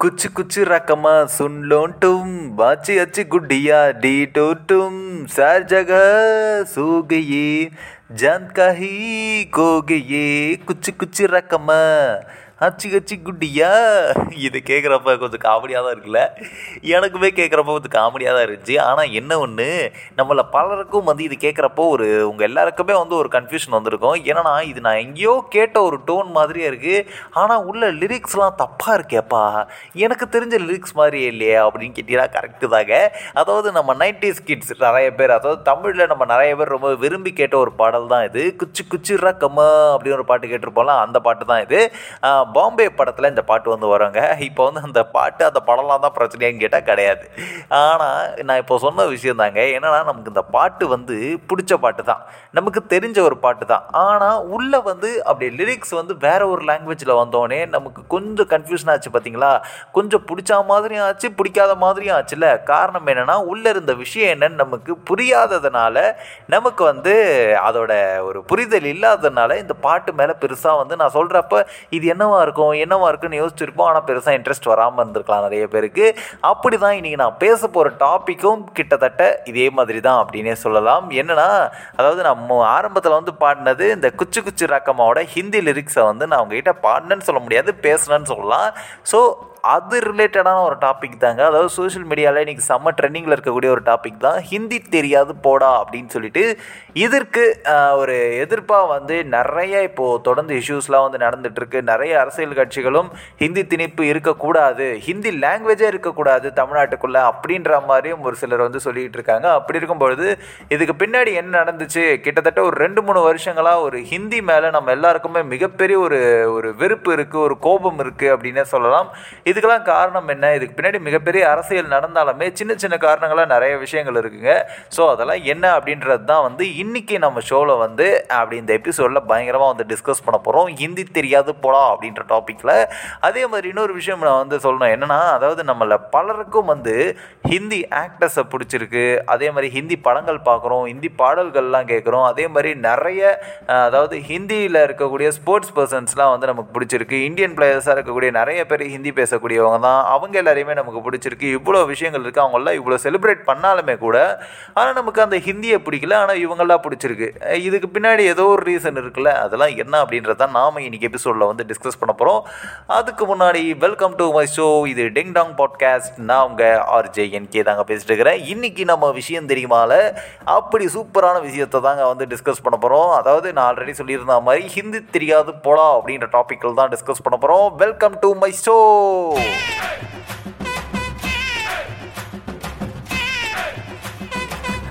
குச்சு குச்சு ரக்கமா சுன் லோன் டும் வாச்சி அச்சு குட்டியா டி டோ டும் சார் ஜக சோ கயே ஜான் குச்சு குச்சு ரக்கமா ஹச்சி ஹச்சி குட்டியா? இது கேட்குறப்ப கொஞ்சம் காமெடியாக தான் இருக்குல்ல. எனக்குமே கேட்குறப்ப கொஞ்சம் காமெடியாக தான் இருந்துச்சு. ஆனால் என்ன ஒன்று நம்மளை பலருக்கும் வந்து இது கேட்குறப்போ ஒரு உங்கள் எல்லாருக்குமே வந்து ஒரு கன்ஃபியூஷன் வந்திருக்கும். ஏன்னா இது நான் எங்கேயோ கேட்ட ஒரு டோன் மாதிரியே இருக்குது ஆனால் உள்ள லிரிக்ஸ்லாம் தப்பாக இருக்கேப்பா. எனக்கு தெரிஞ்ச லிரிக்ஸ் மாதிரியே இல்லையே அப்படின்னு கேட்டீங்கன்னா கரெக்டு தாங்க. அதாவது நம்ம நைன்டிஸ் கிட்ஸ் நிறைய பேர் அதாவது தமிழில் நம்ம நிறைய பேர் ரொம்ப விரும்பி கேட்ட ஒரு பாடல் தான் இது. குச்சி குச்சி ரக்கம் அப்படின்னு ஒரு பாட்டு கேட்டிருப்போம்ல அந்த பாட்டு தான் இது பாம்பே படத்தில் இந்த பாட்டு வந்து வருங்க. இப்போ வந்து அந்த பாட்டு அந்த படம்லாம் தான் பிரச்சனையான்னு கேட்டால் கிடையாது. ஆனால் நான் இப்போ சொன்ன விஷயம் தாங்க. என்னன்னா நமக்கு இந்த பாட்டு வந்து பிடிச்ச பாட்டு தான். நமக்கு தெரிஞ்ச ஒரு பாட்டு தான். ஆனால் உள்ளே வந்து அப்படி லிரிக்ஸ் வந்து வேறு ஒரு லாங்குவேஜில் வந்தோடனே நமக்கு கொஞ்சம் கன்ஃபியூஷன் ஆச்சு பார்த்தீங்களா கொஞ்சம் பிடிச்ச மாதிரியும் ஆச்சு பிடிக்காத மாதிரியும் ஆச்சுல்ல. காரணம் என்னென்னா உள்ளே இருந்த விஷயம் என்னன்னு நமக்கு புரியாததுனால நமக்கு வந்து அதோட ஒரு புரிதல் இல்லாததுனால இந்த பாட்டு மேலே பெருசாக வந்து நான் சொல்கிறப்ப இது என்னவா இருக்கும் என்னவா இருக்குன்னு யோசிச்சிருப்போம். ஆனால் பெருசாக இன்ட்ரெஸ்ட் வராமல் இருந்திருக்கலாம் நிறைய பேருக்கு. அப்படி தான் இன்றைக்கி நான் பேச போகிற டாப்பிக்கும் கிட்டத்தட்ட இதே மாதிரி தான் அப்படின்னே சொல்லலாம். என்னன்னா அதாவது நம்ம ஆரம்பத்தில் வந்து பாடினது இந்த குச்சி குச்சி ரக்கமாவோட ஹிந்தி லிரிக்ஸை வந்து நான் உங்ககிட்ட பாடினேன்னு சொல்ல முடியாது பேசுனேன்னு சொல்லலாம். ஸோ அது ரிலேட்டடான ஒரு டாபிக் தாங்க. அதாவது சோஷியல் மீடியாவில் இன்றைக்கி செம்ம ட்ரெண்டிங்கில் இருக்கக்கூடிய ஒரு டாபிக் தான். ஹிந்தி தெரியாது போடா அப்படின்னு சொல்லிட்டு இதற்கு ஒரு எதிர்ப்பாக வந்து நிறைய இப்போது தொடர்ந்து இஷ்யூஸ்லாம் வந்து நடந்துகிட்ருக்கு நிறைய அரசியல் கட்சிகளும் ஹிந்தி திணிப்பு இருக்கக்கூடாது ஹிந்தி லாங்குவேஜே இருக்கக்கூடாது தமிழ்நாட்டுக்குள்ளே அப்படின்ற மாதிரியும் ஒரு சிலர் வந்து சொல்லிகிட்டு இருக்காங்க. அப்படி இருக்கும்பொழுது இதுக்கு பின்னாடி என்ன நடந்துச்சு? கிட்டத்தட்ட ஒரு ரெண்டு மூணு வருஷங்களாக ஒரு ஹிந்தி மேலே நம்ம எல்லாருக்குமே மிகப்பெரிய ஒரு ஒரு வெறுப்பு இருக்குது ஒரு கோபம் இருக்குது அப்படின்னே சொல்லலாம். இது இதுக்கெல்லாம் காரணம் என்ன? இதுக்கு பின்னாடி மிகப்பெரிய அரசியல் நடந்தாலுமே சின்ன சின்ன காரணங்களாக நிறைய விஷயங்கள் இருக்குங்க. ஸோ அதெல்லாம் என்ன அப்படின்றது தான் வந்து இன்றைக்கி நம்ம ஷோவில் வந்து அப்படி இந்த எபிசோடில் பயங்கரமாக வந்து டிஸ்கஸ் பண்ண போகிறோம் ஹிந்தி தெரியாது போலாம் அப்படின்ற டாப்பிக்கில் அதே மாதிரி இன்னொரு விஷயம் நான் வந்து சொல்லணும். என்னென்னா அதாவது நம்மளை பலருக்கும் வந்து ஹிந்தி ஆக்டர்ஸை பிடிச்சிருக்கு. அதே மாதிரி ஹிந்தி படங்கள் பார்க்குறோம். ஹிந்தி பாடல்கள்லாம் கேட்குறோம். அதே மாதிரி நிறைய அதாவது ஹிந்தியில் இருக்கக்கூடிய ஸ்போர்ட்ஸ் பர்சன்ஸ்லாம் வந்து நமக்கு பிடிச்சிருக்கு. இந்தியன் பிளேயர்ஸாக இருக்கக்கூடிய நிறைய பேர் ஹிந்தி இருக்கக்கூடியவங்க தான். அவங்க எல்லாரையுமே நமக்கு பிடிச்சிருக்கு. இவ்வளோ விஷயங்கள் இருக்குது அவங்களாம் இவ்வளோ செலிப்ரேட் பண்ணாலுமே கூட ஆனால் நமக்கு அந்த ஹிந்தியை பிடிக்கல. ஆனால் இவங்கெல்லாம் பிடிச்சிருக்கு. இதுக்கு பின்னாடி ஏதோ ஒரு ரீசன் இருக்குல்ல. அதெல்லாம் என்ன அப்படின்றத தான் நாம இன்றைக்கி எபிசோடில் வந்து டிஸ்கஸ் பண்ண போகிறோம் அதுக்கு முன்னாடி வெல்கம் டு மை ஷோ இது டெங் டாங் பாட்காஸ்ட் நான் உங்கள் ஆர்ஜே என்கே தாங்க பேசிட்டு இருக்கிறேன். இன்றைக்கி நம்ம விஷயம் தெரியுமால? அப்படி சூப்பரான விஷயத்தை தாங்க வந்து டிஸ்கஸ் பண்ண போகிறோம் அதாவது நான் ஆல்ரெடி சொல்லியிருந்த மாதிரி ஹிந்தி தெரியாது போலா அப்படின்ற டாப்பிக்கில் தான் டிஸ்கஸ் பண்ண போகிறோம் welcome to my show Brasil!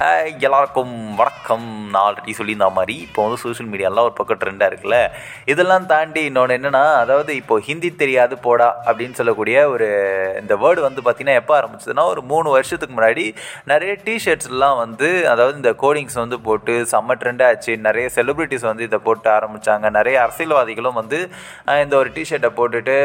எல்லாருக்கும் வணக்கம். நான் ஆல்ரெடி சொல்லியிருந்த மாதிரி இப்போ வந்து சோஷியல் மீடியாலாம் ஒரு பக்கம் ட்ரெண்டாக இருக்குல்ல. இதெல்லாம் தாண்டி இன்னொன்று என்னென்னா அதாவது இப்போ ஹிந்தி தெரியாது போடா அப்படின்னு சொல்லக்கூடிய ஒரு இந்த வேர்டு வந்து பார்த்திங்கன்னா எப்போ ஆரம்பிச்சதுன்னா ஒரு மூணு வருஷத்துக்கு முன்னாடி நிறைய டிஷர்ட்ஸ்லாம் வந்து அதாவது இந்த கோடிங்ஸ் வந்து போட்டு செம்ம ட்ரெண்டாக ஆச்சு. நிறைய செலிப்ரிட்டிஸ் வந்து இதை போட்டு ஆரம்பித்தாங்க நிறைய அரசியல்வாதிகளும் வந்து இந்த ஒரு டிஷர்ட்டை போட்டுட்டு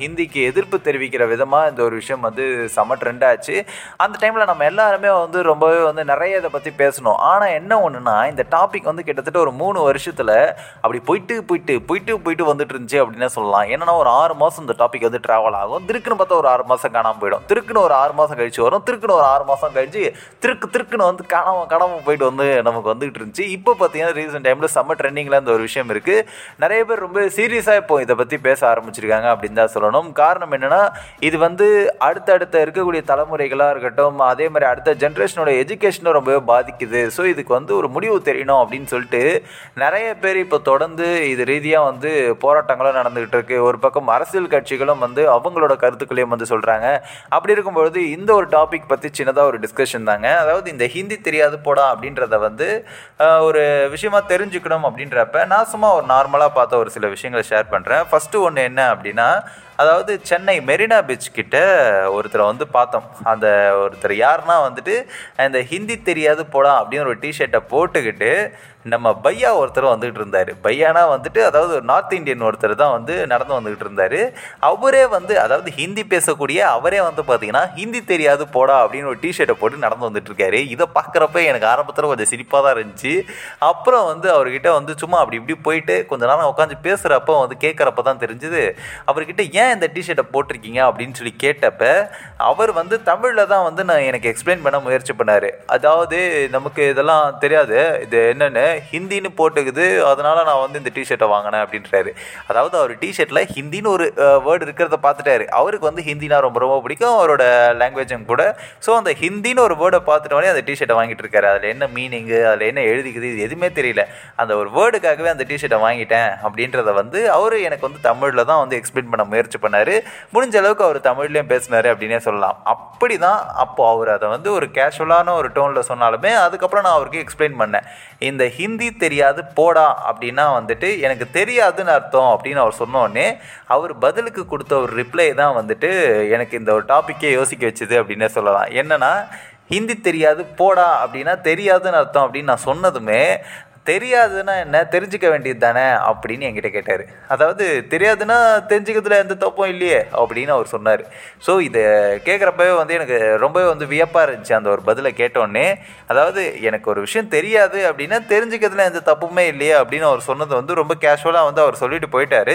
ஹிந்திக்கு எதிர்ப்பு தெரிவிக்கிற விதமாக இந்த ஒரு விஷயம் வந்து செம்ம ட்ரெண்டாச்சு அந்த டைமில் நம்ம எல்லாருமே வந்து ரொம்பவே வந்து நிறைய இதை பற்றி பேசணும். ஆனால் என்ன ஒன்றுனா இந்த டாபிக் வந்து கிட்டத்தட்ட ஒரு மூணு வருஷத்தில் அப்படி போயிட்டு போயிட்டு போயிட்டு போயிட்டு வந்துட்டு இருந்துச்சு அப்படின்னே சொல்லலாம். என்னன்னா ஒரு ஆறு மாதம் இந்த டாபிக் வந்து ட்ராவல் ஆகும். திருக்குன்னு பார்த்தா ஒரு ஆறு மாதம் காணாமல் போயிடும். திருக்குன்னு ஒரு ஆறு மாதம் கழிச்சு வரும். திருக்குன்னு ஒரு ஆறு மாதம் கழிச்சு திருக்கு திருக்குன்னு வந்து காணாமல் காணாமல் போயிட்டு வந்து நமக்கு வந்துகிட்டு இருந்துச்சு இப்போ பார்த்தீங்கன்னா ரீசெண்ட் டைமில் செம்ம ட்ரெண்டிங்கில் இந்த ஒரு விஷயம் இருக்குது நிறைய பேர் ரொம்ப சீரியஸாக இப்போ இதை பற்றி பேச ஆரம்பிச்சிருக்காங்க அப்படின்னு தான் சொல்லணும். காரணம் என்னென்னா இது வந்து அடுத்தடுத்த இருக்கக்கூடிய தலைமுறைகளாக இருக்கட்டும் அதே மாதிரி அடுத்த ஜென்ரேஷனோட எஜுகேஷனோட ரொம்பவே பாதிக்குது. ஸோ இதுக்கு வந்து ஒரு முடிவு தெரியணும் அப்படின்னு சொல்லிட்டு நிறைய பேர் இப்போ தொடர்ந்து இது ரீதியாக வந்து போராட்டங்களும் நடந்துகிட்டு இருக்கு. ஒரு பக்கம் அரசியல் கட்சிகளும் வந்து அவங்களோட கருத்துக்களையும் வந்து சொல்கிறாங்க அப்படி இருக்கும்பொழுது இந்த ஒரு டாபிக் பற்றி சின்னதாக ஒரு டிஸ்கஷன் தாங்க. அதாவது இந்த ஹிந்தி தெரியாது போடா அப்படின்றத வந்து ஒரு விஷயமா தெரிஞ்சுக்கணும் அப்படின்றப்ப நான் சும்மா ஒரு நார்மலாக பார்த்த ஒரு சில விஷயங்களை ஷேர் பண்ணுறேன் ஃபஸ்ட்டு ஒன்று என்ன அப்படின்னா அதாவது சென்னை மெரினா பீச் கிட்ட ஒருத்தரை வந்து பார்த்தோம். அந்த ஒருத்தர் யாருன்னா வந்துட்டு இந்த ஹிந்தி தெரியாது போடா அப்படின்னு ஒரு டிஷர்ட்டை போட்டுக்கிட்டு நம்ம பையா ஒருத்தர் வந்துகிட்டு இருந்தார். பையானா வந்துட்டு அதாவது நார்த் இந்தியன் ஒருத்தர் தான் வந்து நடந்து வந்துகிட்டு இருந்தார். அவரே வந்து அதாவது ஹிந்தி பேசக்கூடிய அவரே வந்து பார்த்தீங்கன்னா ஹிந்தி தெரியாது போடா அப்படின்னு ஒரு டிஷர்ட்டை போட்டு நடந்து வந்துட்டு இருக்காரு. இதை பார்க்குறப்ப எனக்கு ஆரம்பத்தில் கொஞ்சம் சிரிப்பாக தான் இருந்துச்சு. அப்புறம் வந்து அவர்கிட்ட வந்து சும்மா அப்படி இப்படி போயிட்டு கொஞ்ச நேரம் உட்காந்து பேசுகிறப்ப வந்து கேட்குறப்ப தான் தெரிஞ்சுது. அவர்கிட்ட ஏன் இந்த டிஷர்ட்டை போட்டிருக்கீங்க? அப்படின்னு சொல்லி கேட்டப்ப அவர் வந்து தமிழில் தான் வந்து நான் எனக்கு எக்ஸ்பிளைன் பண்ண முயற்சி பண்ணார். அதாவது நமக்கு இதெல்லாம் தெரியாது. இது என்னென்னு ஹிந்தின்னு போட்டுக்குது அதனால் நான் வந்து இந்த டிஷர்ட்டை வாங்கினேன் அப்படின்றாரு. அதாவது அவர் டிஷர்ட்டில் ஹிந்தின்னு ஒரு வேர்டு இருக்கிறத பார்த்துட்டாரு. அவருக்கு வந்து ஹிந்தினா ரொம்ப ரொம்ப பிடிக்கும் அவரோட லாங்குவேஜும் கூட. ஸோ அந்த ஹிந்தின்னு ஒரு வேர்டை பார்த்துட்டோடனே அந்த டிஷர்ட்டை வாங்கிட்டு இருக்காரு. அதில் என்ன மீனிங்கு அதில் என்ன எழுதிக்குது இது எதுவுமே தெரியல. அந்த ஒரு வேர்டுக்காகவே அந்த டிஷர்ட்டை வாங்கிட்டேன் அப்படின்றத வந்து அவர் எனக்கு வந்து தமிழில் தான் வந்து எக்ஸ்பிளைன் பண்ண முயற்சி பண்ணார். முடிஞ்ச அளவுக்கு அவர் தமிழ்லேயும் பேசினார் அப்படின்னே சொல்லலாம். அப்படி தான் அப்போது அவர் அதை வந்து ஒரு கேஷுவலான ஒரு டோனில் சொன்னாலுமே அதுக்கப்புறம் நான் அவருக்கு எக்ஸ்பிளைன் பண்ணேன். இந்த ஹிந்தி தெரியாது போடா அப்படின்னா வந்துட்டு எனக்கு தெரியாதுன்னு அர்த்தம் அப்படின்னு அவர் சொன்னோடனே அவர் பதிலுக்கு கொடுத்த ஒரு ரிப்ளை தான் வந்துட்டு எனக்கு இந்த ஒரு டாப்பிக்கே யோசிக்க வச்சுது அப்படின்னே சொல்லலாம். என்னென்னா ஹிந்தி தெரியாது போடா அப்படின்னா தெரியாதுன்னு அர்த்தம் அப்படின்னு நான் சொன்னதுமே தெரியாதுன்னா என்ன? தெரிஞ்சுக்க வேண்டியது தானே அப்படின்னு என்கிட்ட கேட்டார். அதாவது தெரியாதுன்னா தெரிஞ்சுக்கிறதுல எந்த தப்பும் இல்லையே? அப்படின்னு அவர் சொன்னார். ஸோ இதை கேட்குறப்பவே வந்து எனக்கு ரொம்பவே வந்து வியப்பாக இருந்துச்சு. அந்த ஒரு பதிலை கேட்டோடனே அதாவது எனக்கு ஒரு விஷயம் தெரியாது அப்படின்னா தெரிஞ்சுக்கிறதுல எந்த தப்புமே இல்லையே? அப்படின்னு அவர் சொன்னது வந்து ரொம்ப கேஷுவலாக வந்து அவர் சொல்லிட்டு போயிட்டார்.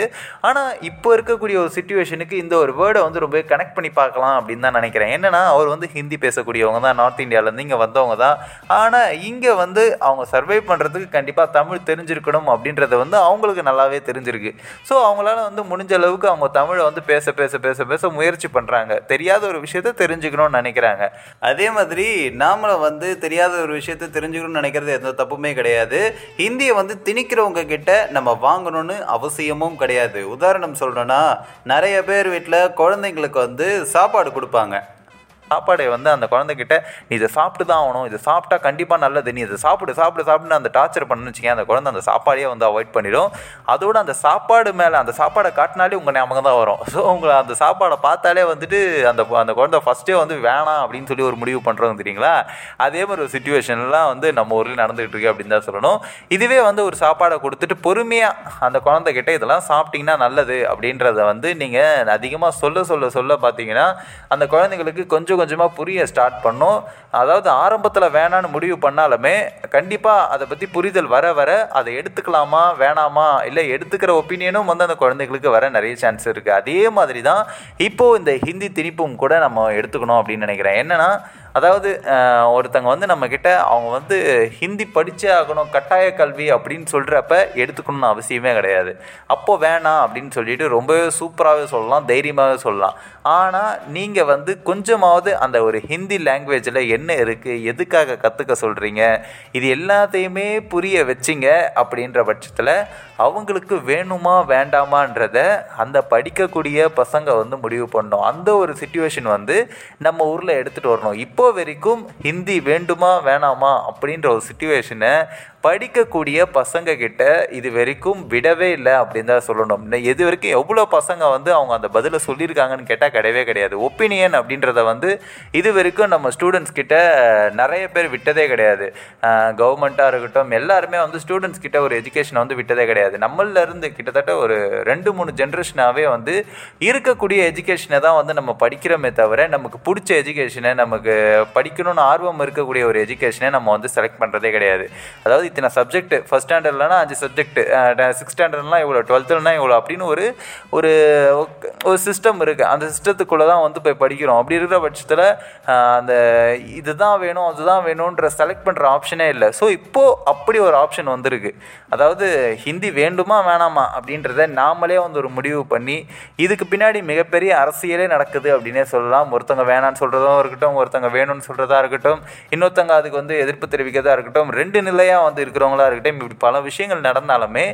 ஆனால் இப்போ இருக்கக்கூடிய ஒரு சுச்சுவேஷனுக்கு இந்த ஒரு வேர்டை வந்து ரொம்ப கனெக்ட் பண்ணி பார்க்கலாம் அப்படின்னு தான் நினைக்கிறேன். என்னென்னா அவர் வந்து ஹிந்தி பேசக்கூடியவங்க தான். நார்த் இந்தியாவிலேருந்து இங்கே வந்தவங்க தான். ஆனால் இங்கே வந்து அவங்க சர்வை பண்ணுறதுக்கு கண்டிப்பாக தமிழ் தெரிஞ்சிருக்கணும் அப்படின்றத வந்து அவங்களுக்கு நல்லாவே தெரிஞ்சிருக்கு. ஸோ அவங்களால வந்து முடிஞ்ச அளவுக்கு அவங்க தமிழை வந்து பேச பேச பேச பேச முயற்சி பண்ணுறாங்க தெரியாத ஒரு விஷயத்த தெரிஞ்சுக்கணும்னு நினைக்கிறாங்க. அதே மாதிரி நாமளும் வந்து தெரியாத ஒரு விஷயத்த தெரிஞ்சுக்கணும்னு நினைக்கிறது எந்த தப்புமே கிடையாது. ஹிந்தியை வந்து திணிக்கிறவங்க கிட்ட நம்ம வாங்கணும்னு அவசியமும் கிடையாது. உதாரணம் சொல்லணும்னா நிறைய பேர் வீட்டில் குழந்தைங்களுக்கு வந்து சாப்பாடு கொடுப்பாங்க. சாப்பாடை வந்து அந்த குழந்தைகிட்ட நீ இதை சாப்பிட்டு தான் ஆகணும் இதை சாப்பிட்டா கண்டிப்பாக நல்லது நீ இதை சாப்பிடு சாப்பிடு சாப்பிட்டு அந்த டார்ச்சர் பண்ணு வச்சுக்கேன் அந்த குழந்தை அந்த சாப்பாடையே வந்து அவாய்ட் பண்ணிடும். அதோட அந்த சாப்பாடு மேலே அந்த சாப்பாடை காட்டினாலே உங்கள் ஞாபகம் தான் வரும். ஸோ உங்களை அந்த சாப்பாடை பார்த்தாலே வந்துட்டு அந்த அந்த குழந்தை ஃபஸ்ட்டே வந்து வேணாம் அப்படின்னு சொல்லி ஒரு முடிவு பண்ணுறோம் தெரியுங்களா? அதே மாதிரி ஒரு சுச்சுவேஷன்லாம் வந்து நம்ம ஊரில் நடந்துகிட்டு இருக்கு அப்படின்னு தான் சொல்லணும். இதுவே வந்து ஒரு சாப்பாடை கொடுத்துட்டு பொறுமையாக அந்த குழந்தைகிட்ட இதெல்லாம் சாப்பிட்டிங்கன்னா நல்லது அப்படின்றத வந்து நீங்கள் அதிகமாக சொல்ல சொல்ல சொல்ல பார்த்தீங்கன்னா அந்த குழந்தைங்களுக்கு கொஞ்சம் கொஞ்சம் கொஞ்சமாக புரிய ஸ்டார்ட் பண்ணும். அதாவது ஆரம்பத்தில் வேணான்னு முடிவு பண்ணாலுமே கண்டிப்பாக அதை பற்றி புரிதல் வர வர அதை எடுத்துக்கலாமா வேணாமா இல்லை எடுத்துக்கிற ஒப்பீனியனும் வந்து அந்த குழந்தைங்களுக்கு வர நிறைய சான்ஸ் இருக்குது அதே மாதிரி தான் இப்போது இந்த ஹிந்தி திணிப்பும் கூட நம்ம எடுத்துக்கணும் அப்படின்னு நினைக்கிறேன். என்னென்னா அதாவது ஒருத்தங்க வந்து நம்மக்கிட்ட அவங்க வந்து ஹிந்தி படித்தே ஆகணும் கட்டாய கல்வி அப்படின்னு சொல்கிறப்ப எடுத்துக்கணும்னு அவசியமே கிடையாது. அப்போது வேணாம் அப்படின்னு சொல்லிட்டு ரொம்பவே சூப்பராகவே சொல்லலாம் தைரியமாகவே சொல்லலாம். ஆனால் நீங்கள் வந்து கொஞ்சமாவது அந்த ஒரு ஹிந்தி லாங்குவேஜில் என்ன இருக்குது எதுக்காக கற்றுக்க சொல்கிறீங்க இது எல்லாத்தையுமே புரிய வச்சிங்க அப்படின்ற பட்சத்தில் அவங்களுக்கு வேணுமா வேண்டாமான்றத அந்த படிக்கக்கூடிய பசங்க வந்து முடிவு பண்ணோம் அந்த ஒரு சுச்சுவேஷன் வந்து நம்ம ஊரில் எடுத்துகிட்டு வரணும். இப்போ இப்போ வரைக்கும் ஹிந்தி வேண்டுமா வேணாமா அப்படின்ற ஒரு சுச்சுவேஷனை படிக்கக்கூடிய பசங்க கிட்ட இது வரைக்கும் விடவே இல்லை அப்படின்னு தான் சொல்லணும். இன்னும் வரைக்கும் எவ்வளோ பசங்க வந்து அவங்க அந்த பதிலை சொல்லியிருக்காங்கன்னு கேட்டால் கிடையவே கிடையாது. ஒப்பீனியன் அப்படின்றத வந்து இது வரைக்கும் நம்ம ஸ்டூடெண்ட்ஸ் கிட்ட நிறைய பேர் விட்டதே கிடையாது. கவர்மெண்ட்டாக இருக்கட்டும் எல்லாருமே வந்து ஸ்டூடெண்ட்ஸ் கிட்ட ஒரு எஜுகேஷனை வந்து விட்டதே கிடையாது. நம்மள இருந்து கிட்டத்தட்ட ஒரு ரெண்டு மூணு ஜென்ரேஷனாகவே வந்து இருக்கக்கூடிய எஜுகேஷனை தான் வந்து நம்ம படிக்கிறோமே தவிர நமக்கு பிடிச்ச எஜுகேஷனை நமக்கு படிக்கணும்னு ஆர்வம் இருக்கக்கூடிய ஒரு எஜுகேஷனே நம்ம வந்து செலக்ட் பண்ணுறதே கிடையாது. அதாவது இத்தனை சப்ஜெக்ட் ஃபஸ்ட் ஸ்டாண்டர்ட்லனா அஞ்சு சப்ஜெக்ட் சிக்ஸ் ஸ்டாண்டர்ட்லாம் இவ்வளோ டுவெல்த்துலனா இவ்வளோ அப்படின்னு ஒரு ஒரு ஒரு சிஸ்டம் இருக்குது அந்த சிஸ்டத்துக்குள்ளே தான் வந்து போய் படிக்கிறோம். அப்படி இருக்கிற பட்சத்தில் அந்த இதுதான் வேணும் அதுதான் வேணுன்ற செலக்ட் பண்ணுற ஆப்ஷனே இல்லை. ஸோ இப்போது அப்படி ஒரு ஆப்ஷன் வந்திருக்கு. அதாவது ஹிந்தி வேண்டுமா வேணாமா அப்படின்றத நாமளே வந்து ஒரு முடிவு பண்ணி இதுக்கு பின்னாடி மிகப்பெரிய அரசியலே நடக்குது அப்படின்னே சொல்லலாம். ஒருத்தவங்க வேணான்னு சொல்கிறதும் இருக்கட்டும் ஒருத்தவங்க வேணும் வேணும்னு சொல்கிறதா இருக்கட்டும் இன்னொருத்தவங்க அதுக்கு வந்து எதிர்ப்பு தெரிவிக்கிறதா இருக்கட்டும் ரெண்டு நிலையாக வந்து இருக்கிறவங்களா இருக்கட்டும் இப்படி பல விஷயங்கள் நடந்தாலுமே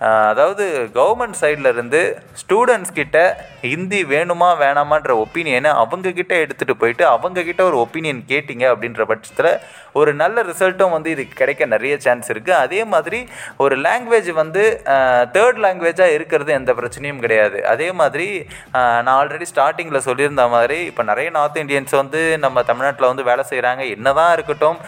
அதாவது கவர்மெண்ட் சைடில் இருந்து ஸ்டூடெண்ட்ஸ் கிட்ட ஹிந்தி வேணுமா வேணாமான்ற ஒப்பீனியனை அவங்கக்கிட்ட எடுத்துகிட்டு போயிட்டு அவங்கக்கிட்ட ஒரு ஒப்பீனியன் கேட்டிங்க அப்படின்ற பட்சத்தில் ஒரு நல்ல ரிசல்ட்டும் வந்து இதுக்கு கிடைக்க நிறைய சான்ஸ் இருக்குது அதே மாதிரி ஒரு லாங்குவேஜ் வந்து தேர்ட் லாங்குவேஜாக இருக்கிறது எந்த பிரச்சனையும் கிடையாது. அதே மாதிரி நான் ஆல்ரெடி ஸ்டார்டிங்கில் சொல்லியிருந்த மாதிரி இப்போ நிறைய நார்த் இந்தியன்ஸ் வந்து நம்ம தமிழ்நாட்டில் வந்து வேலை செய்கிறாங்க என்னதான் இருக்கட்டும்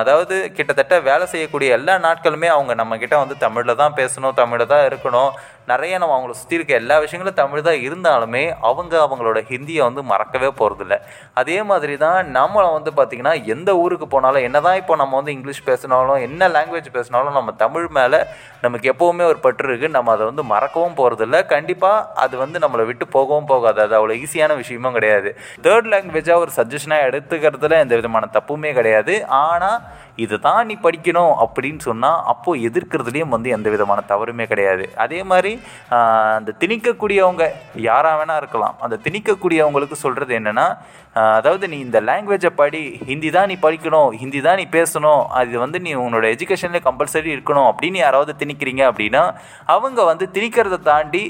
அதாவது கிட்டத்தட்ட வேலை செய்யக்கூடிய எல்லா நாட்களுமே அவங்க நம்மக்கிட்ட வந்து தமிழில் தான் பேசணும் தமிழில் தான் இருக்கணும். நிறைய நம்ம அவங்கள சுற்றி இருக்க எல்லா விஷயங்களும் தமிழ் தான் இருந்தாலுமே அவங்க அவங்களோட ஹிந்தியை வந்து மறக்கவே போகிறதில்ல அதே மாதிரி தான் நம்மளை வந்து பார்த்திங்கன்னா எந்த ஊருக்கு போனாலும் என்ன தான் இப்போ நம்ம வந்து இங்கிலீஷ் பேசினாலும் என்ன லாங்குவேஜ் பேசினாலும் நம்ம தமிழ் மேலே நமக்கு எப்போவுமே ஒரு பற்று இருக்குது நம்ம அதை வந்து மறக்கவும் போகிறதில்ல கண்டிப்பாக அது வந்து நம்மளை விட்டு போகவும் போகாது. அது அவ்வளோ ஈஸியான விஷயமும் கிடையாது. தேர்ட் லாங்குவேஜாக ஒரு சஜஷனாக எடுத்துக்கிறதுல எந்த விதமான தப்புமே கிடையாது. ஆனால் இதை தான் நீ படிக்கணும் அப்படின்னு சொன்னால் அப்போது எதிர்க்கிறதுலேயும் வந்து எந்த விதமான தவறுமே கிடையாது. அதே மாதிரி அந்த திணிக்கக்கூடியவங்க யாராக வேணா இருக்கலாம். அந்த திணிக்கக்கூடியவங்களுக்கு சொல்கிறது என்னென்னா அதாவது நீ இந்த லாங்குவேஜை படி ஹிந்தி தான் நீ படிக்கணும் ஹிந்தி தான் நீ பேசணும் அது வந்து நீ உன்னோட எஜுகேஷனில் கம்பல்சரி இருக்கணும் அப்படின்னு யாராவது திணிக்கிறீங்க அப்படின்னா அவங்க வந்து திணிக்கிறத தாண்டி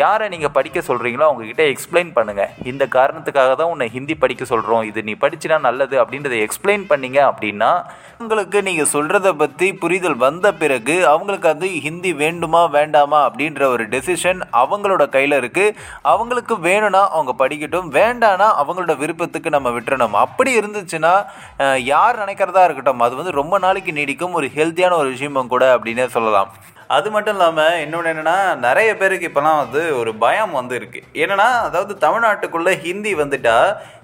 யாரை நீங்கள் படிக்க சொல்கிறீங்களோ அவங்கக்கிட்ட எக்ஸ்பிளைன் பண்ணுங்கள் இந்த காரணத்துக்காக தான் உன்னை ஹிந்தி படிக்க சொல்கிறோம் இது நீ படிச்சினா நல்லது அப்படின்றத எக்ஸ்பிளைன் பண்ணீங்க அப்படின்னா உங்களுக்கு நீங்கள் சொல்கிறத பற்றி புரிதல் வந்த பிறகு அவங்களுக்கு அது ஹிந்தி வேண்டுமா வேண்டாமா அப்படின்ற ஒரு டெசிஷன் அவங்களோட கையில் இருக்குது அவங்களுக்கு வேணும்னா அவங்க படிக்கட்டும். வேண்டானா அவங்களோட விருப்பத்துக்கு நம்ம விட்டுறணும். அப்படி இருந்துச்சுன்னா யார் நினைக்கிறதா இருக்கட்டும். அது வந்து ரொம்ப நாளைக்கு நீடிக்கும். ஒரு ஹெல்த்தியான ஒரு விஷயமும் கூட அப்படின்னே சொல்லலாம். அது மட்டும் இல்லாமல் இன்னொன்று என்னென்னா நிறைய பேருக்கு இப்போலாம் வந்து ஒரு பயம் வந்து இருக்குது என்னென்னா அதாவது தமிழ்நாட்டுக்குள்ளே ஹிந்தி வந்துட்டா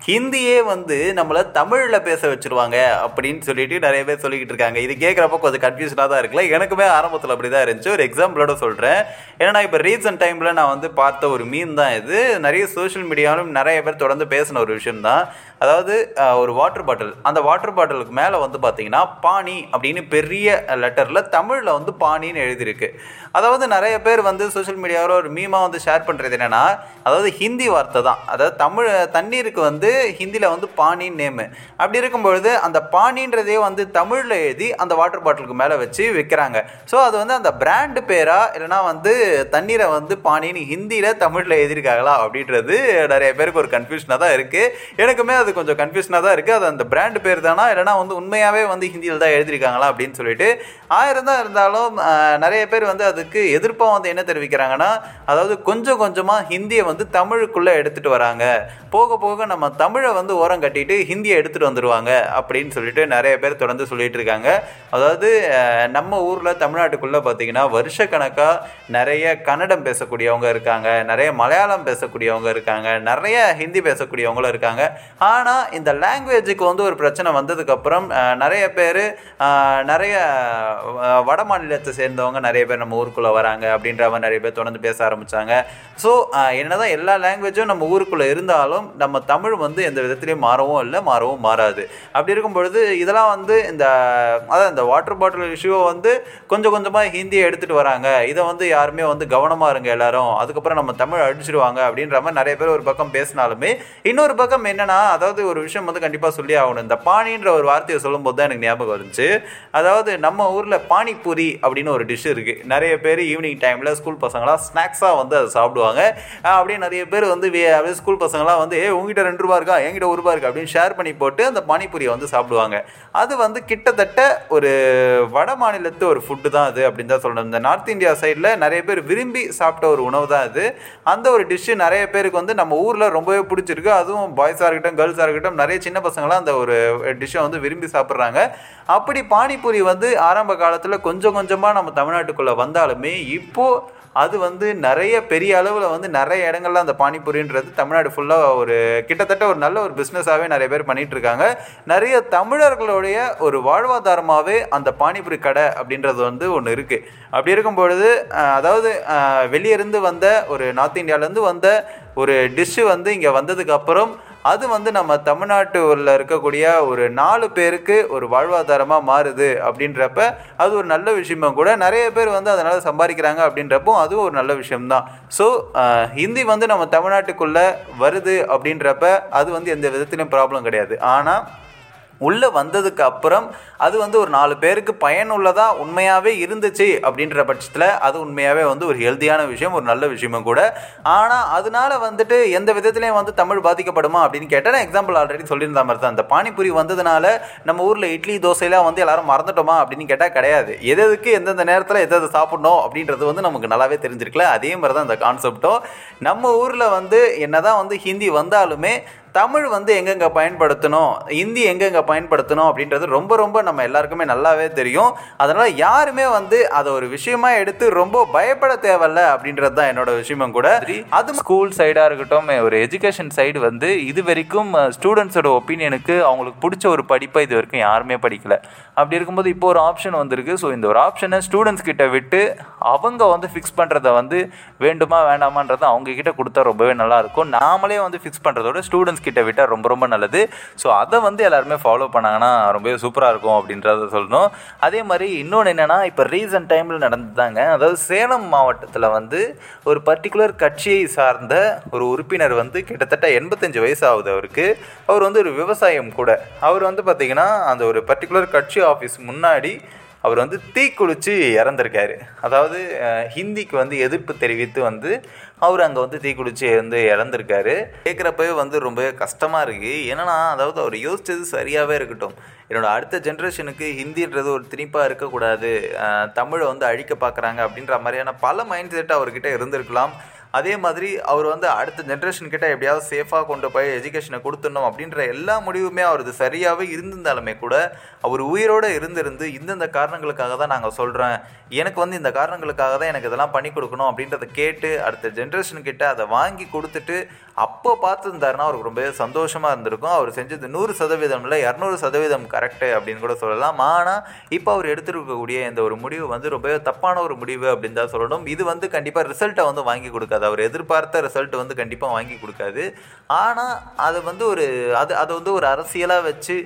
ஹிந்தியே வந்து நம்மளை தமிழில் பேச வச்சுருவாங்க அப்படின்னு சொல்லிட்டு நிறைய பேர் சொல்லிக்கிட்டு இருக்காங்க. இது கேட்குறப்ப கொஞ்சம் கன்ஃபியூஷனாக தான் இருக்குல்ல. எனக்குமே ஆரம்பத்தில் அப்படி தான் இருந்துச்சு. ஒரு எக்ஸாம்பிளோட சொல்கிறேன் ஏன்னா இப்போ ரீசன்ட் டைமில் நான் வந்து பார்த்த ஒரு மீன் தான் இது. நிறைய சோஷியல் மீடியாவிலும் நிறைய பேர் தொடர்ந்து பேசின ஒரு விஷயம் தான் அதாவது ஒரு வாட்டர் பாட்டில் அந்த வாட்டர் பாட்டிலுக்கு மேலே வந்து பார்த்தீங்கன்னா பானி அப்படின்னு பெரிய லெட்டரில் தமிழில் வந்து பானின்னு எழுதியிருக்கு. அதாவது நிறைய பேர் வந்து சோஷியல் மீடியாவில் ஒரு மீமாக வந்து ஷேர் பண்ணுறது என்னென்னா அதாவது ஹிந்தி வார்த்தை தான். அதாவது தமிழ் தண்ணீருக்கு வந்து ஹிந்தியில் வந்து பானின்னு நேமு அப்படி இருக்கும்பொழுது அந்த பானின்றதே வந்து தமிழில் எழுதி அந்த வாட்டர் பாட்டிலுக்கு மேலே வச்சு விற்கிறாங்க ஸோ அது வந்து அந்த பிராண்டு பேராக இல்லைனா வந்து தண்ணீரை வந்து பானின்னு ஹிந்தியில் தமிழில் எழுதியிருக்காங்களா அப்படின்றது நிறைய பேருக்கு ஒரு கன்ஃபியூஷனாக தான் இருக்குது எனக்குமே அது கொஞ்சம் கன்ஃபியூஷனாக தான் இருக்குது அது அந்த பிராண்ட் பேர் தானா இல்லைனா வந்து உண்மையாகவே வந்து ஹிந்தியில் தான் எழுதியிருக்காங்களா அப்படின்னு சொல்லிட்டு. ஆயிரம் தான் இருந்தாலும் நிறைய பேர் வந்து அதுக்கு எதிர்ப்பாக வந்து என்ன தெரிவிக்கிறாங்கன்னா அதாவது கொஞ்சம் கொஞ்சமாக ஹிந்தியை வந்து தமிழுக்குள்ளே எடுத்துகிட்டு வராங்க. போக போக நம்ம தமிழை வந்து ஓரம் கட்டிட்டு ஹிந்தியை எடுத்துகிட்டு வந்துடுவாங்க அப்படின்னு சொல்லிட்டு நிறைய பேர் தொடர்ந்து சொல்லிட்டு இருக்காங்க. அதாவது நம்ம ஊரில் தமிழ்நாட்டுக்குள்ளே பார்த்தீங்கன்னா வருஷக்கணக்காக நிறைய கன்னடம் பேசக்கூடியவங்க இருக்காங்க. நிறைய மலையாளம் பேசக்கூடியவங்க இருக்காங்க. நிறைய ஹிந்தி பேசக்கூடியவங்களும் இருக்காங்க. ஆனால் ஆனால் இந்த லாங்குவேஜுக்கு வந்து ஒரு பிரச்சனை வந்ததுக்கப்புறம் நிறைய பேர் நிறைய வட மாநிலத்தை சேர்ந்தவங்க நிறைய பேர் நம்ம ஊருக்குள்ளே வராங்க அப்படின்ற மாதிரி நிறைய பேர் தொடர்ந்து பேச ஆரம்பித்தாங்க ஸோ என்னதான் எல்லா லாங்குவேஜும் நம்ம ஊருக்குள்ளே இருந்தாலும் நம்ம தமிழ் வந்து எந்த விதத்துலையும் மாறவும் இல்லை மாறவும் மாறாது. அப்படி இருக்கும் பொழுது இதெல்லாம் வந்து இந்த அதான் இந்த வாட்டர் பாட்டில் இஷ்யூவை வந்து கொஞ்சம் கொஞ்சமாக ஹிந்தியை எடுத்துகிட்டு வராங்க. இதை வந்து யாருமே வந்து கவனமாக இருங்க எல்லாரும். அதுக்கப்புறம் நம்ம தமிழ் அடிச்சிடுவாங்க அப்படின்ற மாதிரி நிறைய பேர் ஒரு பக்கம் பேசினாலுமே இன்னொரு பக்கம் என்னென்னா அதாவது ஒரு விஷயம் வந்து கண்டிப்பாக சொல்லி ஆகணும். இந்த பானின்ற ஒரு வார்த்தையை சொல்லும்போது தான் எனக்கு ஞாபகம் வந்துச்சு அதாவது நம்ம ஊரில் பானிபூரி அப்படின்னு ஒரு டிஷ் இருக்குது நிறைய பேர் ஈவினிங் டைமில் ஸ்கூல் பசங்களாம் ஸ்நாக்ஸாக வந்து அதை சாப்பிடுவாங்க. அப்படியே நிறைய பேர் வந்து வே- அப்படியே ஸ்கூல் பசங்களாம் வந்து ஏ உங்ககிட்ட ரெண்டு ரூபா இருக்கா? என்கிட்ட ஒரு ரூபா இருக்கா? அப்படின்னு ஷேர் பண்ணி போட்டு அந்த பானிபூரியை வந்து சாப்பிடுவாங்க. அது வந்து கிட்டத்தட்ட ஒரு வட மாநிலத்து ஒரு ஃபுட்டு தான் அது அப்படின்னு தான் சொல்லணும். இந்த நார்த் இந்தியா சைடில் நிறைய பேர் விரும்பி சாப்பிட்ட ஒரு உணவு தான் அது. அந்த ஒரு டிஷ்ஷு நிறைய பேருக்கு வந்து நம்ம ஊரில் ரொம்பவே பிடிச்சிருக்கு. அதுவும் பாய்ஸாக இருக்கட்டும் கேர்ள்ஸ் கேர்ள்ஸாக இருக்கட்டும் நிறைய சின்ன பசங்களாம் அந்த ஒரு டிஷ்ஷை வந்து விரும்பி சாப்பிட்றாங்க. அப்படி பானிபூரி வந்து ஆரம்ப காலத்தில் கொஞ்சம் கொஞ்சமாக நம்ம தமிழ்நாட்டுக்குள்ளே வந்தாலுமே இப்போது அது வந்து நிறைய பெரிய அளவில் வந்து நிறைய இடங்கள்ல அந்த பானிபூரின்றது தமிழ்நாடு ஃபுல்லாக ஒரு கிட்டத்தட்ட ஒரு நல்ல ஒரு பிஸ்னஸாகவே நிறைய பேர் பண்ணிட்டு இருக்காங்க நிறைய தமிழர்களுடைய ஒரு வாழ்வாதாரமாகவே அந்த பானிபூரி கடை அப்படின்றது வந்து ஒன்று இருக்குது அப்படி இருக்கும் பொழுது அதாவது வெளியிருந்து வந்த ஒரு நார்த் இந்தியாவிலேருந்து வந்த ஒரு டிஷ்ஷு வந்து இங்கே வந்ததுக்கப்புறம் அது வந்து நம்ம தமிழ்நாட்டுல இருக்கக்கூடிய ஒரு நாலு பேருக்கு ஒரு வாழ்வாதாரமாக மாறுது அப்படின்றப்ப அது ஒரு நல்ல விஷயமும் கூட நிறைய பேர் வந்து அதனால் சம்பாதிக்கிறாங்க அப்படின்றப்போ அதுவும் ஒரு நல்ல விஷயம்தான். ஸோ ஹிந்தி வந்து நம்ம தமிழ்நாட்டுக்குள்ளே வருது அப்படின்றப்ப அது வந்து எந்த விதத்திலும் ப்ராப்ளம் கிடையாது. ஆனால் உள்ளே வந்ததுக்கு அப்புறம் அது வந்து ஒரு நாலு பேருக்கு பயனுள்ளதாக உண்மையாகவே இருந்துச்சு அப்படின்ற பட்சத்தில் அது உண்மையாகவே வந்து ஒரு ஹெல்த்தியான விஷயம் ஒரு நல்ல விஷயமும் கூட. ஆனால் அதனால வந்துட்டு எந்த விதத்துலேயும் வந்து தமிழ் பாதிக்கப்படுமா அப்படின்னு கேட்டால் நான் எக்ஸாம்பிள் ஆல்ரெடி சொல்லியிருந்த மாதிரி தான். அந்த பானிபூரி வந்ததுனால நம்ம ஊரில் இட்லி தோசையெல்லாம் வந்து எல்லாரும் மறந்துட்டோமா அப்படின்னு கேட்டால் கிடையாது. எது எதுக்கு எந்தெந்த நேரத்தில் எதை சாப்பிடணும் அப்படின்றது வந்து நமக்கு நல்லாவே தெரிஞ்சிருக்கல. அதே மாதிரி தான் அந்த கான்செப்டும் நம்ம ஊரில் வந்து என்னதான் வந்து ஹிந்தி வந்தாலுமே தமிழ் வந்து எங்கெங்கே பயன்படுத்தணும் ஹிந்தி எங்கெங்கே பயன்படுத்தணும் அப்படின்றது ரொம்ப ரொம்ப நம்ம எல்லாருக்குமே நல்லாவே தெரியும். அதனால் யாருமே வந்து அதை ஒரு விஷயமா எடுத்து ரொம்ப பயப்பட தேவையில்ல அப்படின்றது தான் என்னோட விஷயமும் கூட. அது ஸ்கூல் சைடாக இருக்கட்டும் ஒரு எஜுகேஷன் சைடு வந்து இது வரைக்கும் ஸ்டூடெண்ட்ஸோட ஒப்பீனியனுக்கு அவங்களுக்கு பிடிச்ச ஒரு படிப்பை இது வரைக்கும் யாருமே படிக்கல. அப்படி இருக்கும்போது இப்போ ஒரு ஆப்ஷன் வந்திருக்கு. ஸோ இந்த ஒரு ஆப்ஷனை ஸ்டூடெண்ட்ஸ் கிட்ட விட்டு அவங்க வந்து ஃபிக்ஸ் பண்ணுறத வந்து வேண்டுமா வேண்டாமான்றதை அவங்க கிட்ட கொடுத்தா ரொம்பவே நல்லா இருக்கும். நாமளே வந்து ஃபிக்ஸ் பண்ணுறதோட ஸ்டூடெண்ட்ஸ் கிட்ட விட்டால் ரொம்ப ரொம்ப நல்லது. ஸோ அதை வந்து எல்லாருமே ஃபாலோ பண்ணாங்கன்னா ரொம்பவே சூப்பராக இருக்கும் அப்படின்றத சொல்லணும். அதே மாதிரி இன்னொன்று என்னென்னா இப்போ ரீசன்ட் டைமில் நடந்துதாங்க அதாவது சேலம் மாவட்டத்தில் வந்து ஒரு பர்டிகுலர் கட்சியை சார்ந்த ஒரு உறுப்பினர் வந்து கிட்டத்தட்ட எண்பத்தஞ்சு வயசு ஆகுது அவருக்கு. அவர் வந்து ஒரு விவசாயம் கூட. அவர் வந்து பார்த்திங்கன்னா அந்த ஒரு பர்டிகுலர் கட்சி ஆஃபீஸ் முன்னாடி அவர் வந்து தீக்குளிச்சு இறந்துருக்காரு. அதாவது ஹிந்திக்கு வந்து எதிர்ப்பு தெரிவித்து வந்து அவர் அங்கே வந்து தீக்குளிச்சு வந்து இறந்துருக்காரு. கேட்குறப்பவே வந்து ரொம்பவே கஷ்டமாக இருக்குது என்னென்னா அதாவது அவர் யோசித்தது சரியாகவே இருக்கட்டும். என்னோடய அடுத்த ஜென்ரேஷனுக்கு ஹிந்தின்றது ஒரு திணிப்பாக இருக்கக்கூடாது. தமிழை வந்து அழிக்க பார்க்குறாங்க அப்படின்ற மாதிரியான பல மைண்ட் செட் அவர்கிட்ட இருந்திருக்கலாம். அதே மாதிரி அவர் வந்து அடுத்த ஜென்ரேஷன் கிட்ட எப்படியாவது சேஃபாக கொண்டு போய் எஜுகேஷனை கொடுத்துடணும் அப்படின்ற எல்லா முடிவுமே அவரது சரியாகவே இருந்திருந்தாலுமே கூட அவர் உயிரோடு இருந்திருந்து இந்தந்த காரணங்களுக்காக தான் நாங்கள் சொல்கிறேன் எனக்கு வந்து இந்த காரணங்களுக்காக தான் எனக்கு இதெல்லாம் பண்ணி கொடுக்கணும் அப்படின்றத கேட்டு அடுத்த ஜென்ரேஷன் கிட்ட அதை வாங்கி கொடுத்துட்டு அப்போ பார்த்துருந்தாருன்னா அவருக்கு ரொம்பவே சந்தோஷமாக இருந்திருக்கும். அவர் செஞ்சது நூறு சதவீதம் இல்லை இரநூறு சதவீதம் கரெக்டு அப்படின்னு கூட சொல்லலாம். ஆனால் இப்போ அவர் எடுத்துருக்கக்கூடிய இந்த ஒரு முடிவு வந்து ரொம்பவே தப்பான ஒரு முடிவு அப்படின்னு தான் சொல்லணும். இது வந்து கண்டிப்பாக ரிசல்ட்டை வந்து வாங்கி கொடுக்காது. அவர் எதிர்பார்த்த ரிசல்ட் வந்து கண்டிப்பாக வாங்கி கொடுக்காது. ஆனால் அது வந்து ஒரு அது அதை வந்து ஒரு அரசியலாக வச்சு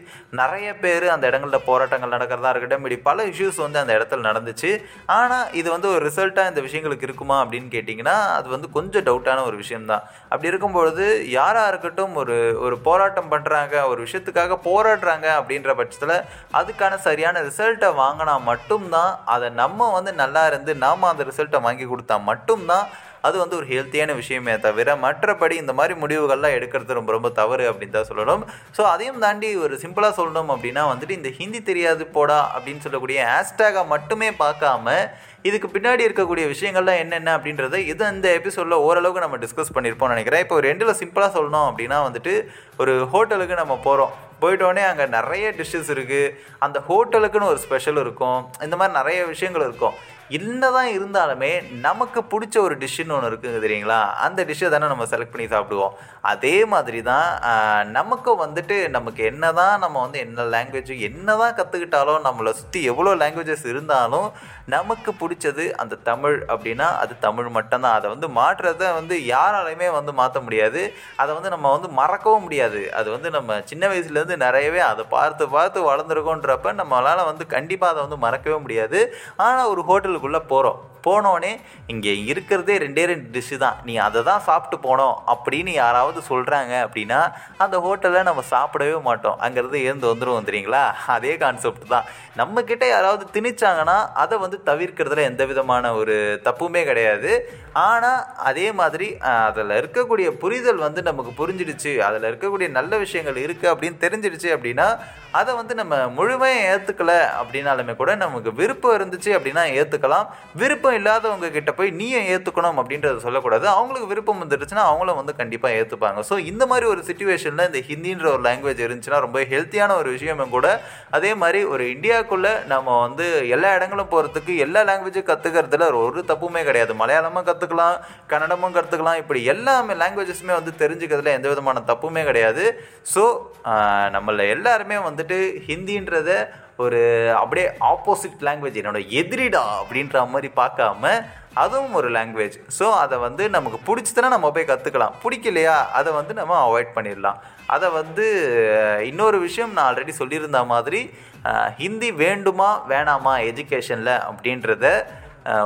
நிறைய பேர் அந்த இடங்களில் போராட்டங்கள் நடக்கிறதா இருக்கட்டும் இப்படி பல இஷ்யூஸ் வந்து அந்த இடத்துல நடந்துச்சு. ஆனால் இது வந்து ஒரு ரிசல்ட்டாக இந்த விஷயங்களுக்கு இருக்குமா அப்படின்னு கேட்டிங்கன்னா அது வந்து கொஞ்சம் டவுட்டான ஒரு விஷயம்தான். அப்படி இருக்கும்பொழுது யாராக இருக்கட்டும் ஒரு ஒரு போராட்டம் பண்ணுறாங்க ஒரு விஷயத்துக்காக போராடுறாங்க அப்படின்ற பட்சத்தில் அதுக்கான சரியான ரிசல்ட்டை வாங்கினா மட்டும்தான் அதை நம்ம வந்து நல்லா இருந்து நாம் அந்த ரிசல்ட்டை வாங்கி கொடுத்தா மட்டும்தான் அது வந்து ஒரு ஹெல்த்தியான விஷயமே தவிர மற்றபடி இந்த மாதிரி முடிவுகள்லாம் எடுக்கிறது ரொம்ப ரொம்ப தவறு அப்படின்னு தான் சொல்லணும். ஸோ அதையும் தாண்டி ஒரு சிம்பிளாக சொல்லணும் அப்படின்னா வந்துட்டு இந்த ஹிந்தி தெரியாது போடா அப்படின்னு சொல்லக்கூடிய ஹேஷ்டேகை மட்டுமே பார்க்காம இதுக்கு பின்னாடி இருக்கக்கூடிய விஷயங்கள்லாம் என்னென்ன அப்படின்றத இது இந்த எபிசோடில் ஓரளவுக்கு நம்ம டிஸ்கஸ் பண்ணியிருப்போம்னு நினைக்கிறேன். இப்போ ரெண்டில் சிம்பிளாக சொல்லணும் அப்படின்னா வந்துட்டு ஒரு ஹோட்டலுக்கு நம்ம போகிறோம் போயிட்டோடனே அங்கே நிறைய டிஷ்ஷஸ் இருக்குது அந்த ஹோட்டலுக்குன்னு ஒரு ஸ்பெஷல் இருக்கும். இந்த மாதிரி நிறைய விஷயங்கள் இருக்கும். என்னதான் இருந்தாலுமே நமக்கு பிடிச்ச ஒரு டிஷ்ஷுன்னு ஒன்று இருக்குங்க தெரியுங்களா? அந்த டிஷ்ஷை தானே நம்ம செலக்ட் பண்ணி சாப்பிடுவோம். அதே மாதிரி தான் நமக்கும் வந்துட்டு நமக்கு என்ன தான் நம்ம வந்து என்ன லாங்குவேஜ் என்ன தான் கற்றுக்கிட்டாலும் நம்மளை சுற்றி எவ்வளோ லாங்குவேஜஸ் இருந்தாலும் நமக்கு பிடிச்சது அந்த தமிழ் அப்படின்னா அது தமிழ் மட்டும்தான். அதை வந்து மாற்றுறத வந்து யாராலையுமே வந்து மாற்ற முடியாது. அதை வந்து நம்ம வந்து மறக்கவும் முடியாது. அது வந்து நம்ம சின்ன வயசுலேருந்து நிறையவே அதை பார்த்து பார்த்து வளர்ந்துருக்கோன்றப்ப நம்மளால் வந்து கண்டிப்பாக அதை வந்து மறக்கவே முடியாது. ஆனால் ஒரு ஹோட்டல் ஹோட்டலுக்குள்ளே போகிறோம் போனோடனே இங்கே இருக்கிறதே ரெண்டே ரெண்டு டிஷ்ஷு தான். நீ அதை தான் சாப்பிட்டு போனோம் அப்படின்னு யாராவது சொல்கிறாங்க அப்படின்னா அந்த ஹோட்டலில் நம்ம சாப்பிடவே மாட்டோம். அங்கேருந்து எழுந்து வந்துடும் தெரியுங்களா? அதே கான்செப்ட் தான். நம்மக்கிட்ட யாராவது திணிச்சாங்கன்னா அதை வந்து தவிர்க்கிறதுல எந்த விதமான ஒரு தப்புமே கிடையாது. ஆனால் அதே மாதிரி அதில் இருக்கக்கூடிய புரிதல் வந்து நமக்கு புரிஞ்சிடுச்சு. அதில் இருக்கக்கூடிய நல்ல விஷயங்கள் இருக்குது அப்படின்னு தெரிஞ்சிடுச்சு அப்படின்னா அதை வந்து நம்ம முழுமையாக ஏற்றுக்கல அப்படின்னாலுமே கூட நமக்கு விருப்பம் இருந்துச்சு அப்படின்னா ஏற்றுக்கலாம் விருப்பம் இல்லாதவங்க கிட்ட போய் நீயும் ஏற்றுக்கணும் அப்படின்றத சொல்லக்கூடாது. அவங்களுக்கு விருப்பம் வந்துடுச்சுன்னா அவங்களும் வந்து கண்டிப்பாக ஏற்றுப்பாங்க ஸோ இந்த மாதிரி ஒரு சுச்சுவேஷனில் இந்த ஹிந்தின்ற ஒரு லாங்குவேஜ் இருந்துச்சுன்னா ரொம்ப ஹெல்த்தியான ஒரு விஷயமும் கூட அதே மாதிரி ஒரு இந்தியாவுக்குள்ளே நம்ம வந்து எல்லா இடங்களும் போகிறதுக்கு எல்லா லாங்குவேஜும் கற்றுக்கிறதுல ஒரு தப்புமே கிடையாது. மலையாளமும் கற்றுக்கலாம் கன்னடமும் கற்றுக்கலாம் இப்படி எல்லாமே லாங்குவேஜஸுமே வந்து தெரிஞ்சுக்கிறதுல எந்த விதமான தப்புமே கிடையாது. ஸோ நம்மள எல்லாருமே வந்துட்டு ஹிந்தின்றதை ஒரு அப்படியே ஆப்போசிட் லாங்குவேஜ் என்னோட எதிரிடா அப்படின்ற மாதிரி பார்க்காம அதுவும் ஒரு லாங்குவேஜ் ஸோ அதை வந்து நமக்கு பிடிச்சதுன்னா நம்ம போய் கற்றுக்கலாம் பிடிக்கலையா அதை வந்து நம்ம அவாய்ட் பண்ணிடலாம். அதை வந்து இன்னொரு விஷயம் நான் ஆல்ரெடி சொல்லியிருந்த மாதிரி ஹிந்தி வேண்டுமா வேணாமா எஜுகேஷனில் அப்படின்றத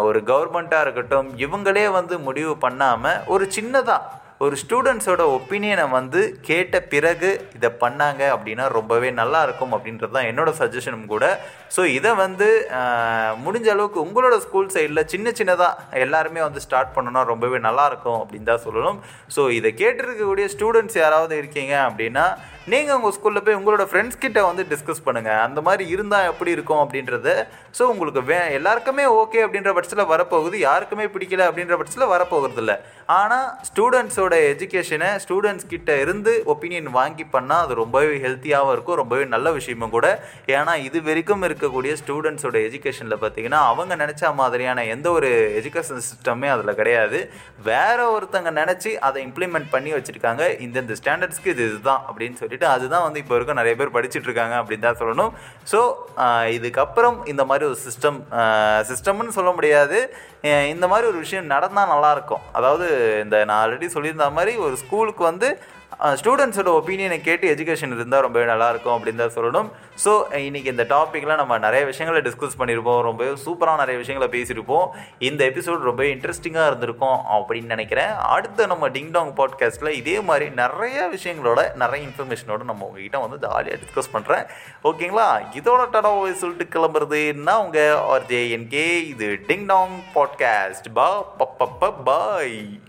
ஒரு கவர்மெண்ட்டாக இருக்கட்டும் இவங்களே வந்து முடிவு பண்ணாமல் ஒரு சின்னதாக ஒரு ஸ்டூடெண்ட்ஸோட ஒப்பீனியனை வந்து கேட்ட பிறகு இதை பண்ணாங்க அப்படின்னா ரொம்பவே நல்லா இருக்கும் அப்படின்றது தான் என்னோட சஜஷனும் கூட. ஸோ இதை வந்து முடிஞ்ச அளவுக்கு உங்களோட ஸ்கூல் சைடில் சின்ன சின்னதாக எல்லாருமே வந்து ஸ்டார்ட் பண்ணணும்னா ரொம்பவே நல்லாயிருக்கும் அப்படின்னு தான் சொல்லணும். ஸோ இதை கேட்டிருக்கக்கூடிய ஸ்டூடெண்ட்ஸ் யாராவது இருக்கீங்க அப்படின்னா நீங்கள் உங்கள் ஸ்கூலில் போய் உங்களோட ஃப்ரெண்ட்ஸ் கிட்ட வந்து டிஸ்கஸ் பண்ணுங்கள் அந்த மாதிரி இருந்தால் எப்படி இருக்கும் அப்படின்றத. ஸோ உங்களுக்கு வே எல்லாருக்குமே ஓகே அப்படின்ற பட்சத்தில் வரப்போகுது. யாருக்குமே பிடிக்கல அப்படின்ற பட்சத்தில் வரப்போகிறது இல்லை ஆனால் ஸ்டூடெண்ட்ஸோட எஜுகேஷனை ஸ்டூடெண்ட்ஸ் கிட்ட இருந்து ஒப்பீனியன் வாங்கி பண்ணால் அது ரொம்பவே ஹெல்த்தியாகவும் இருக்கும். ரொம்பவே நல்ல விஷயமும் கூட. ஏன்னா இது வரைக்கும் இருக்கக்கூடிய ஸ்டூடெண்ட்ஸோட எஜுகேஷனில் பார்த்தீங்கன்னா அவங்க நினச்ச மாதிரியான எந்த ஒரு எஜுகேஷன் சிஸ்டமே அதில் கிடையாது. வேற ஒருத்தங்க நினச்சி அதை இம்ப்ளிமெண்ட் பண்ணி வச்சுருக்காங்க. இந்தந்த ஸ்டாண்டர்ட்ஸ்க்கு இது இதுதான் அப்படின்னு சொல்லி சொல்லிட்டு அதுதான் வந்து இப்போ வரைக்கும் நிறைய பேர் படிச்சுட்டு இருக்காங்க அப்படின்னு தான் சொல்லணும். ஸோ இதுக்கப்புறம் இந்த மாதிரி ஒரு சிஸ்டம் சிஸ்டம்னு சொல்ல முடியாது. இந்த மாதிரி ஒரு விஷயம் நடந்தால் நல்லாயிருக்கும் அதாவது இந்த நான் ஆல்ரெடி சொல்லியிருந்த மாதிரி ஒரு ஸ்கூலுக்கு வந்து ஸ்டூடெண்ட்ஸோட ஒப்பீனியனை கேட்டு எஜுகேஷன் இருந்தால் ரொம்பவே நல்லாயிருக்கும் அப்படின்னு தான் சொல்லணும். ஸோ இன்றைக்கி இந்த டாப்பிக்கில் நம்ம நிறைய விஷயங்களை டிஸ்கஸ் பண்ணியிருப்போம். ரொம்பவே சூப்பராக நிறைய விஷயங்களை பேசியிருப்போம். இந்த எபிசோட் ரொம்ப இன்ட்ரெஸ்டிங்காக இருந்திருக்கும் அப்படின்னு நினைக்கிறேன். அடுத்த நம்ம டிங் டாங் பாட்காஸ்ட்டில் இதே மாதிரி நிறைய விஷயங்களோட நிறைய இன்ஃபர்மேஷனோட நம்ம உங்ககிட்ட வந்து ஜாலியாக டிஸ்கஸ் பண்ணுறேன் ஓகேங்களா இதோட டடா சொல்லிட்டு கிளம்புறது உங்கள் ஆர்ஜே என்கே இது டிங் டாங் பாட்காஸ்ட் பா பப்ப பாய்